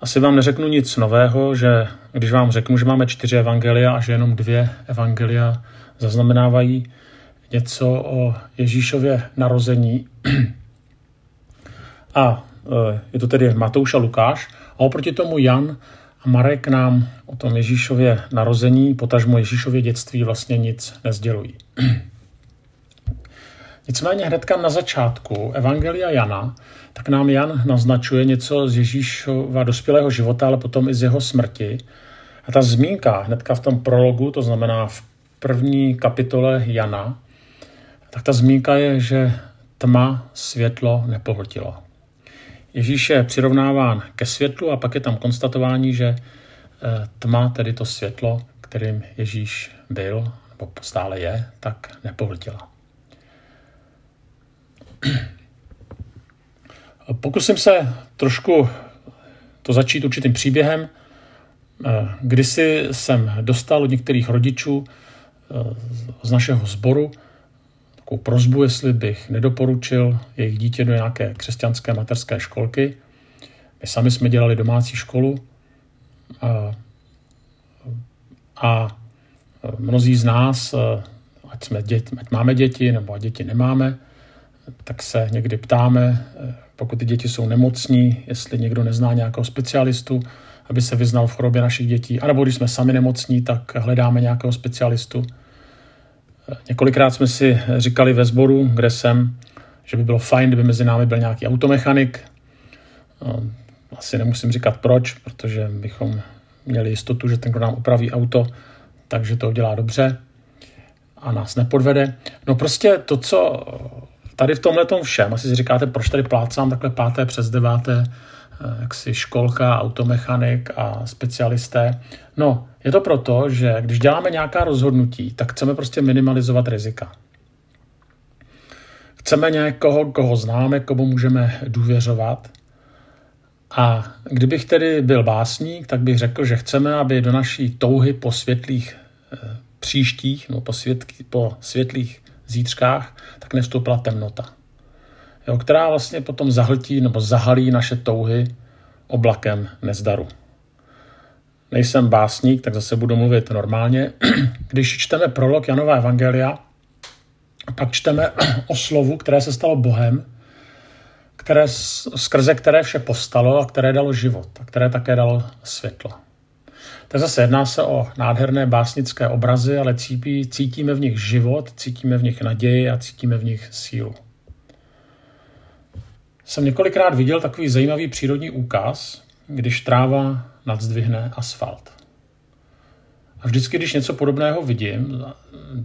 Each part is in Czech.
Asi vám neřeknu nic nového, že když vám řeknu, že máme čtyři evangelia a že jenom dvě evangelia zaznamenávají něco o Ježíšově narození. A e, je to tedy Matouš a Lukáš. A oproti tomu Jan a Marek nám o tom Ježíšově narození, potažmo Ježíšově dětství vlastně nic nezdělují. Nicméně hnedka na začátku Evangelia Jana, tak nám Jan naznačuje něco z Ježíšova dospělého života, ale potom i z jeho smrti. A ta zmínka hnedka v tom prologu, to znamená v první kapitole Jana, tak ta zmínka je, že tma světlo nepohltilo. Ježíš je přirovnáván ke světlu a pak je tam konstatování, že eh, tma, tedy to světlo, kterým Ježíš byl, nebo stále je, tak nepohltila. Pokusím se trošku to začít určitým příběhem. Eh, kdysi jsem dostal od některých rodičů eh, z našeho sboru takovou prozbu, jestli bych nedoporučil jejich dítě do nějaké křesťanské materské školky. My sami jsme dělali domácí školu a, a mnozí z nás, ať, jsme děti, ať máme děti nebo děti nemáme, tak se někdy ptáme, pokud ty děti jsou nemocní, jestli někdo nezná nějakého specialistu, aby se vyznal v chorobě našich dětí. A nebo když jsme sami nemocní, tak hledáme nějakého specialistu. Několikrát jsme si říkali ve sboru, kde jsem, že by bylo fajn, kdyby mezi námi byl nějaký automechanik. Asi nemusím říkat proč, protože bychom měli jistotu, že ten, kdo nám opraví auto, takže to udělá dobře a nás nepodvede. No prostě to, co tady v tomhle tom všem, asi si říkáte, proč tady plácám takhle páté přes deváté, eh, jaksi školka, automechanik a specialisté. No, je to proto, že když děláme nějaká rozhodnutí, tak chceme prostě minimalizovat rizika. Chceme někoho, koho známe, komu můžeme důvěřovat. A kdybych tedy byl básník, tak bych řekl, že chceme, aby do naší touhy po světlých e, příštích, no po, světky, po světlých zítřkách, tak nevstoupila temnota, jo, která vlastně potom zahltí nebo zahalí naše touhy oblakem nezdaru nejsem básník, tak zase budu mluvit normálně. Když čteme prolog Janova Evangelia, pak čteme o slovu, které se stalo Bohem, které, skrze které vše postalo a které dalo život a které také dalo světlo. Tak zase jedná se o nádherné básnické obrazy, ale cítí, cítíme v nich život, cítíme v nich naději a cítíme v nich sílu. Jsem několikrát viděl takový zajímavý přírodní úkaz, když tráva nadzdvihne asfalt. A vždycky, když něco podobného vidím,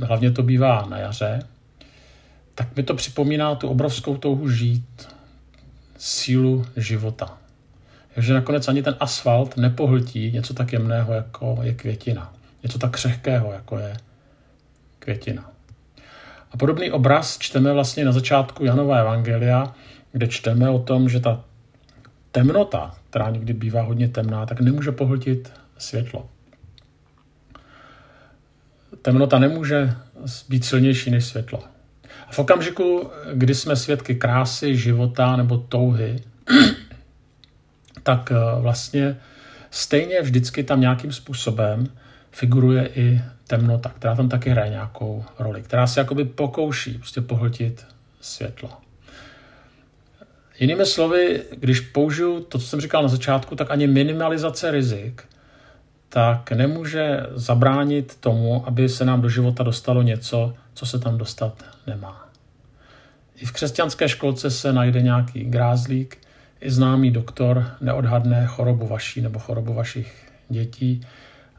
hlavně to bývá na jaře, tak mi to připomíná tu obrovskou touhu žít, sílu života. Takže nakonec ani ten asfalt nepohltí něco tak jemného, jako je květina. Něco tak křehkého, jako je květina. A podobný obraz čteme vlastně na začátku Janova Evangelia, kde čteme o tom, že ta temnota, která někdy bývá hodně temná, tak nemůže pohltit světlo. Temnota nemůže být silnější než světlo. A v okamžiku, kdy jsme svědky krásy, života nebo touhy, tak eh, vlastně stejně vždycky tam nějakým způsobem figuruje i temnota, která tam taky hraje nějakou roli, která se jakoby pokouší prostě pohltit světlo. Jinými slovy, když použiju to, co jsem říkal na začátku, tak ani minimalizace rizik tak nemůže zabránit tomu, aby se nám do života dostalo něco, co se tam dostat nemá. I v křesťanské školce se najde nějaký grázlík, i známý doktor neodhadne chorobu vaší nebo chorobu vašich dětí.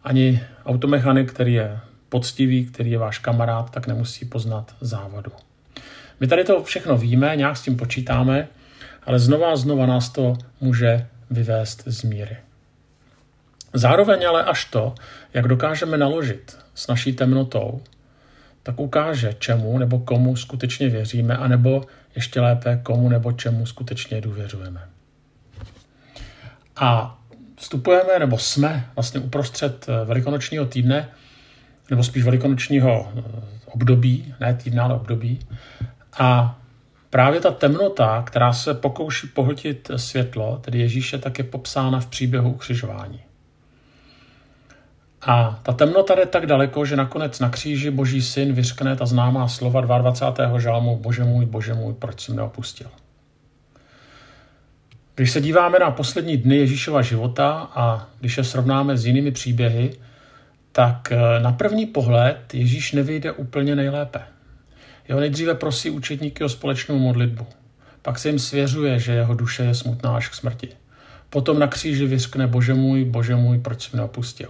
Ani automechanik, který je poctivý, který je váš kamarád, tak nemusí poznat závadu. My tady to všechno víme, nějak s tím počítáme, ale znova a znova nás to může vyvést z míry. Zároveň ale až to, jak dokážeme naložit s naší temnotou, tak ukáže, čemu nebo komu skutečně věříme, anebo ještě lépe, komu nebo čemu skutečně důvěřujeme. A vstupujeme, nebo jsme vlastně uprostřed eh, velikonočního týdne, nebo spíš velikonočního eh, období, ne týdne, ale období. A právě ta temnota, která se pokouší pohltit světlo, tedy Ježíše, tak je popsána v příběhu ukřižování. A ta temnota jde tak daleko, že nakonec na kříži boží syn vyřkne ta známá slova 22. žalmu Bože můj, bože můj, proč jsi mne opustil. Když se díváme na poslední dny Ježíšova života a když je srovnáme s jinými příběhy, tak eh, na první pohled Ježíš nevyjde úplně nejlépe. Jeho nejdříve prosí učetníky o společnou modlitbu. Pak se jim svěřuje, že jeho duše je smutná až k smrti. Potom na kříži vyskne Bože můj, Bože můj, proč jsi mě opustil.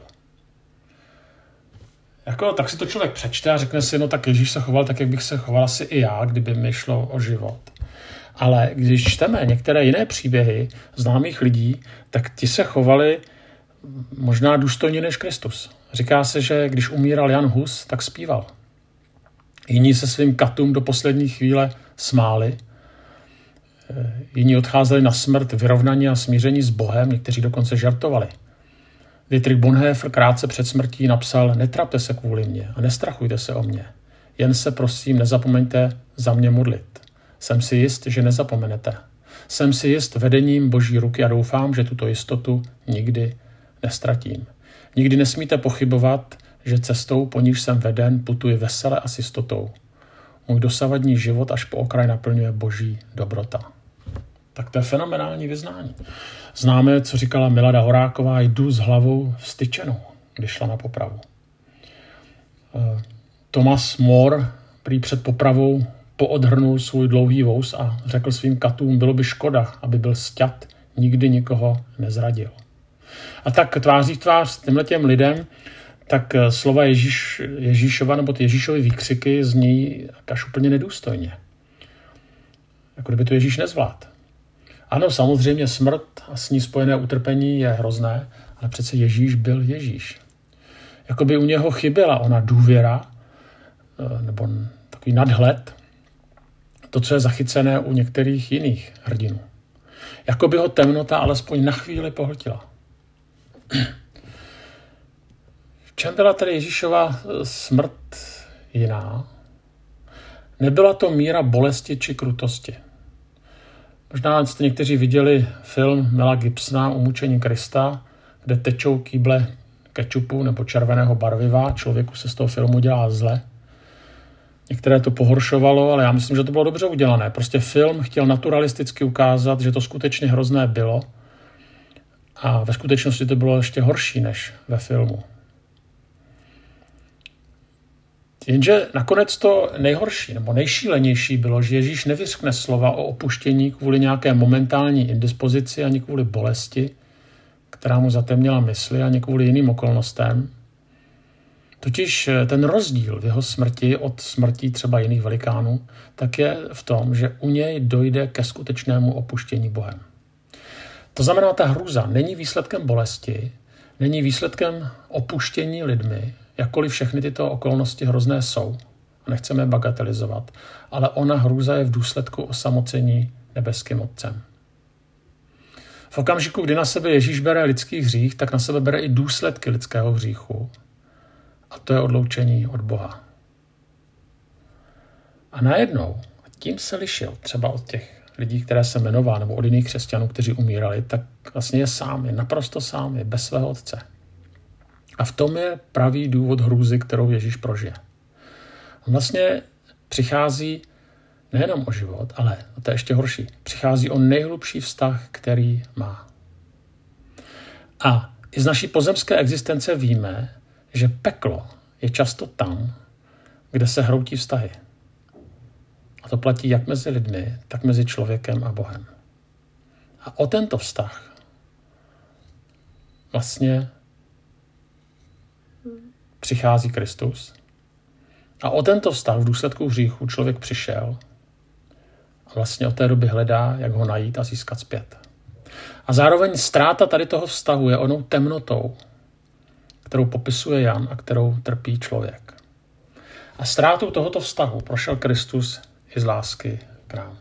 Jako, tak si to člověk přečte a řekne si, no tak Ježíš se choval tak, jak bych se choval asi i já, kdyby mi šlo o život. Ale když čteme některé jiné příběhy známých lidí, tak ti se chovali možná důstojně než Kristus. Říká se, že když umíral Jan Hus, tak zpíval. Jiní se svým katům do poslední chvíle smáli, jiní odcházeli na smrt vyrovnaní a smíření s Bohem, někteří dokonce žartovali. Dietrich Bonhoeffer krátce před smrtí napsal Netrapte se kvůli mně a nestrachujte se o mě. Jen se prosím nezapomeňte za mě modlit. Jsem si jist, že nezapomenete. Jsem si jist vedením boží ruky a doufám, že tuto jistotu nikdy nestratím. Nikdy nesmíte pochybovat, že cestou, po níž jsem veden, putuji vesele a s jistotou. Můj dosavadní život až po okraj naplňuje boží dobrota. Tak to je fenomenální vyznání. Známe, co říkala Milada Horáková, jdu s hlavou vstyčenou, když šla na popravu. Eh, Thomas More prý před popravou poodhrnul svůj dlouhý vous a řekl svým katům, bylo by škoda, aby byl sťat, nikdy nikoho nezradil. A tak tváří v tvář těmhle těm lidem, tak eh, slova Ježíš, Ježíšova nebo ty Ježíšovy výkřiky zní až úplně nedůstojně. Jako kdyby to Ježíš nezvlád. Ano, samozřejmě smrt a s ní spojené utrpení je hrozné, ale přece Ježíš byl Ježíš. Jakoby u něho chyběla ona důvěra, eh, nebo takový nadhled, to, co je zachycené u některých jiných hrdinů. Jakoby ho temnota alespoň na chvíli pohltila. V čem byla tedy Ježíšova eh, smrt jiná? Nebyla to míra bolesti či krutosti. Možná jste někteří viděli film Mela Gibsona Umučení Krista, kde tečou kýble kečupu nebo červeného barviva. Člověku se z toho filmu dělá zle. Některé to pohoršovalo, ale já myslím, že to bylo dobře udělané. Prostě film chtěl naturalisticky ukázat, že to skutečně hrozné bylo. A ve skutečnosti to bylo ještě horší než ve filmu. Jenže nakonec to nejhorší nebo nejšílenější bylo, že Ježíš nevyskne slova o opuštění kvůli nějaké momentální indispozici ani kvůli bolesti, která mu zatemnila mysli, ani kvůli jiným okolnostem. Totiž eh, ten rozdíl v jeho smrti od smrti třeba jiných velikánů, tak je v tom, že u něj dojde ke skutečnému opuštění Bohem. To znamená, ta hruza není výsledkem bolesti, není výsledkem opuštění lidmi, jakkoliv všechny tyto okolnosti hrozné jsou, a nechceme bagatelizovat, ale ona hrůza je v důsledku osamocení nebeským Otcem. V okamžiku, kdy na sebe Ježíš bere lidský hřích, tak na sebe bere i důsledky lidského hříchu. A to je odloučení od Boha. A najednou, tím se lišil třeba od těch lidí, které se jmenoval, nebo od jiných křesťanů, kteří umírali, tak vlastně je sám, je naprosto sám, je bez svého otce. A v tom je pravý důvod hrůzy, kterou Ježíš prožije. On vlastně přichází nejenom o život, ale, a to je ještě horší, přichází o nejhlubší vztah, který má. A i z naší pozemské existence víme, že peklo je často tam, kde se hroutí vztahy. A to platí jak mezi lidmi, tak mezi člověkem a Bohem. A o tento vztah vlastně přichází Kristus. A o tento vztah v důsledku hříchu člověk přišel a vlastně od té doby hledá, jak ho najít a získat zpět. A zároveň ztráta tady toho vztahu je onou temnotou, kterou popisuje Jan a kterou trpí člověk. A ztrátou tohoto vztahu prošel Kristus i z lásky k nám.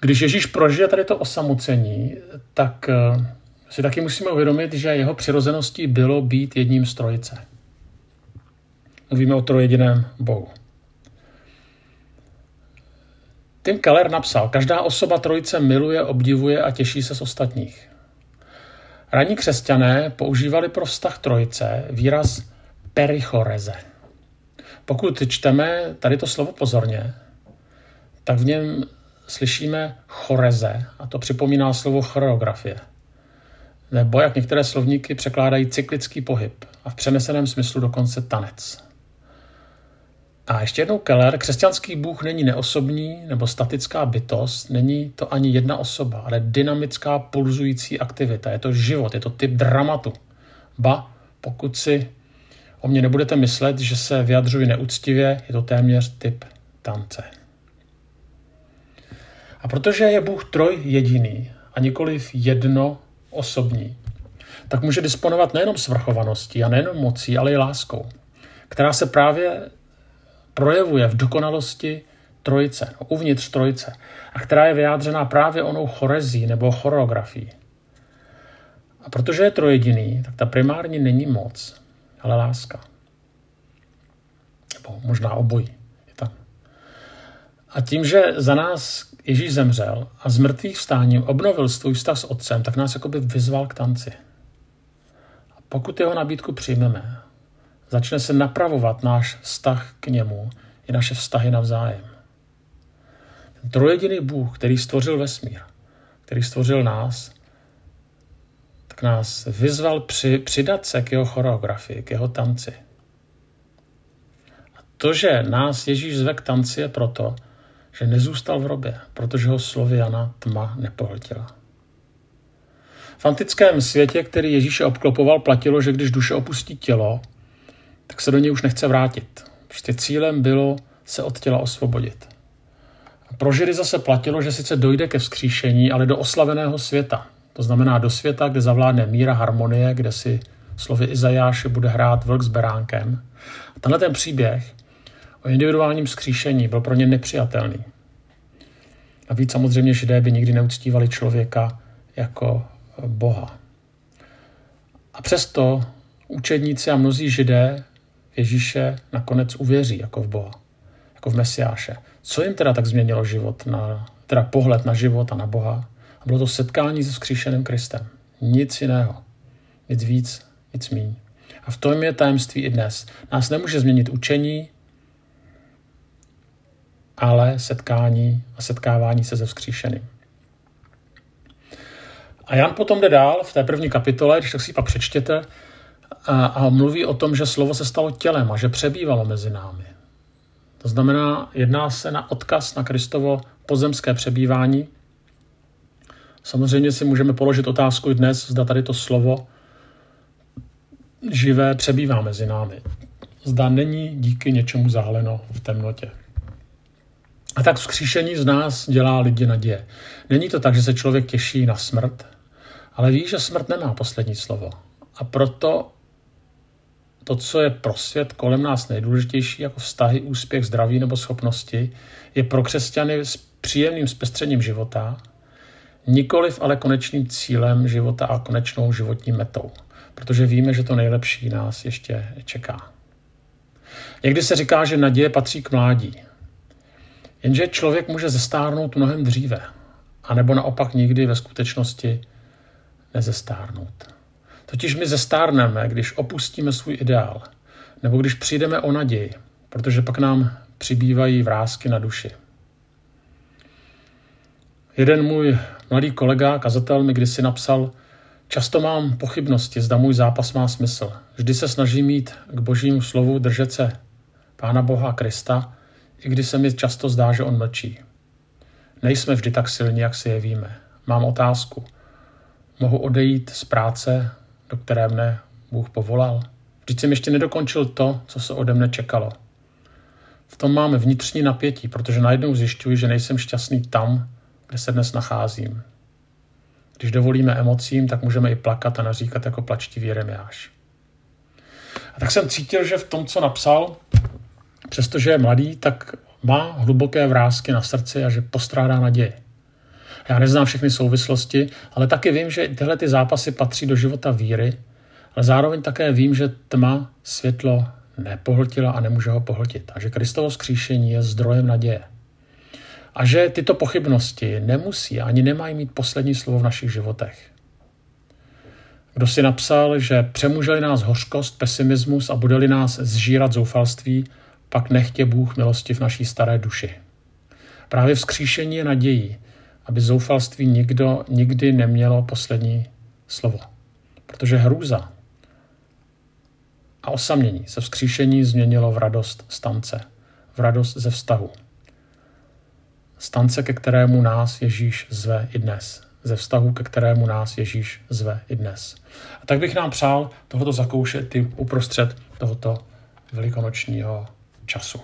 Když Ježíš prožije tady to osamocení, tak eh, si taky musíme uvědomit, že jeho přirozeností bylo být jedním z trojice. Mluvíme o trojjediném Bohu. Tim Keller napsal, každá osoba trojice miluje, obdivuje a těší se z ostatních. Ranní křesťané používali pro vztah trojice výraz perichoreze. Pokud čteme tady to slovo pozorně, tak v něm slyšíme choreze a to připomíná slovo choreografie. Nebo jak některé slovníky překládají cyklický pohyb a v přeneseném smyslu dokonce tanec. A ještě jednou Keller, křesťanský Bůh není neosobní nebo statická bytost, není to ani jedna osoba, ale dynamická pulzující aktivita. Je to život, je to typ dramatu. Ba, pokud si o mě nebudete myslet, že se vyjadřuji neúctivě, je to téměř typ tance. A protože je Bůh troj jediný a nikoliv jedno osobní, tak může disponovat nejenom svrchovaností a nejenom mocí, ale i láskou, která se právě projevuje v dokonalosti trojice, no, uvnitř trojice, a která je vyjádřená právě onou chorezí nebo choreografií. A protože je trojediný, tak ta primární není moc, ale láska. Nebo možná obojí. A tím, že za nás Ježíš zemřel a z mrtvých vstáním obnovil svůj vztah s otcem, tak nás jakoby vyzval k tanci. A pokud jeho nabídku přijmeme, začne se napravovat náš vztah k němu i naše vztahy navzájem. Ten trojediný Bůh, který stvořil vesmír, který stvořil nás, tak nás vyzval při, přidat se k jeho choreografii, k jeho tanci. A to, že nás Ježíš zve k tanci, je proto, že nezůstal v robě, protože ho slovy Jana tma nepohltila. V antickém světě, který Ježíše obklopoval, platilo, že když duše opustí tělo, tak se do něj už nechce vrátit. Prostě cílem bylo se od těla osvobodit. A pro Židy zase platilo, že sice dojde ke vzkříšení, ale do oslaveného světa. To znamená do světa, kde zavládne míra harmonie, kde si slovy Izajáše bude hrát vlk s beránkem. A tenhle ten příběh o individuálním vzkříšení byl pro ně nepřijatelný. Navíc samozřejmě Židé by nikdy neuctívali člověka jako Boha. A přesto učedníci a mnozí Židé Ježíše nakonec uvěří jako v Boha, jako v Mesiáše. Co jim teda tak změnilo život, na, teda pohled na život a na Boha? A bylo to setkání se vzkříšeným Kristem. Nic jiného. Nic víc, nic míň. A v tom je tajemství i dnes. Nás nemůže změnit učení, ale setkání a setkávání se se vzkříšeným. A Jan potom jde dál v té první kapitole, když tak si pak přečtěte, a, a mluví o tom, že slovo se stalo tělem a že přebývalo mezi námi. To znamená, jedná se na odkaz na Kristovo pozemské přebývání. Samozřejmě si můžeme položit otázku i dnes, zda tady to slovo živé přebývá mezi námi. Zda není díky něčemu zahaleno v temnotě. A tak vzkříšení z nás dělá lidi naděje. Není to tak, že se člověk těší na smrt, ale ví, že smrt nemá poslední slovo. A proto to, co je pro svět kolem nás nejdůležitější, jako vztahy, úspěch, zdraví nebo schopnosti, je pro křesťany s příjemným zpestřením života, nikoliv ale konečným cílem života a konečnou životní metou, protože víme, že to nejlepší nás ještě čeká. Někdy se říká, že naděje patří k mládí. Jenže člověk může zestárnout mnohem dříve, anebo naopak nikdy ve skutečnosti nezestárnout. Totiž my zestárneme, když opustíme svůj ideál, nebo když přijdeme o naději, protože pak nám přibývají vrázky na duši. Jeden můj mladý kolega, kazatel, mi kdysi napsal, často mám pochybnosti, zda můj zápas má smysl. Vždy se snažím mít k božímu slovu držet se Pána Boha Krista, i když se mi často zdá, že on mlčí. Nejsme vždy tak silní, jak si je víme. Mám otázku. Mohu odejít z práce, do které mne Bůh povolal? Vždyť jsem ještě nedokončil to, co se ode mne čekalo. V tom máme vnitřní napětí, protože najednou zjišťuji, že nejsem šťastný tam, kde se dnes nacházím. Když dovolíme emocím, tak můžeme i plakat a naříkat jako plačtivý Jeremiáš. A tak jsem cítil, že v tom, co napsal, přestože je mladý, tak má hluboké vrázky na srdci a že postrádá naději. Já neznám všechny souvislosti, ale taky vím, že tyhle ty zápasy patří do života víry, ale zároveň také vím, že tma světlo nepohltila a nemůže ho pohltit a že Kristovo skříšení je zdrojem naděje. A že tyto pochybnosti nemusí ani nemají mít poslední slovo v našich životech. Kdo si napsal, že přemůželi nás hořkost, pesimismus a bude-li nás zžírat zoufalství, pak nechtě Bůh milosti v naší staré duši. Právě vzkříšení je nadějí, aby zoufalství nikdo nikdy nemělo poslední slovo. Protože hrůza a osamění se vzkříšení změnilo v radost stance, v radost ze vztahu. Stance, ke kterému nás Ježíš zve i dnes. Ze vztahu, ke kterému nás Ježíš zve i dnes. A tak bych nám přál tohoto zakoušet i uprostřed tohoto velikonočního czasu.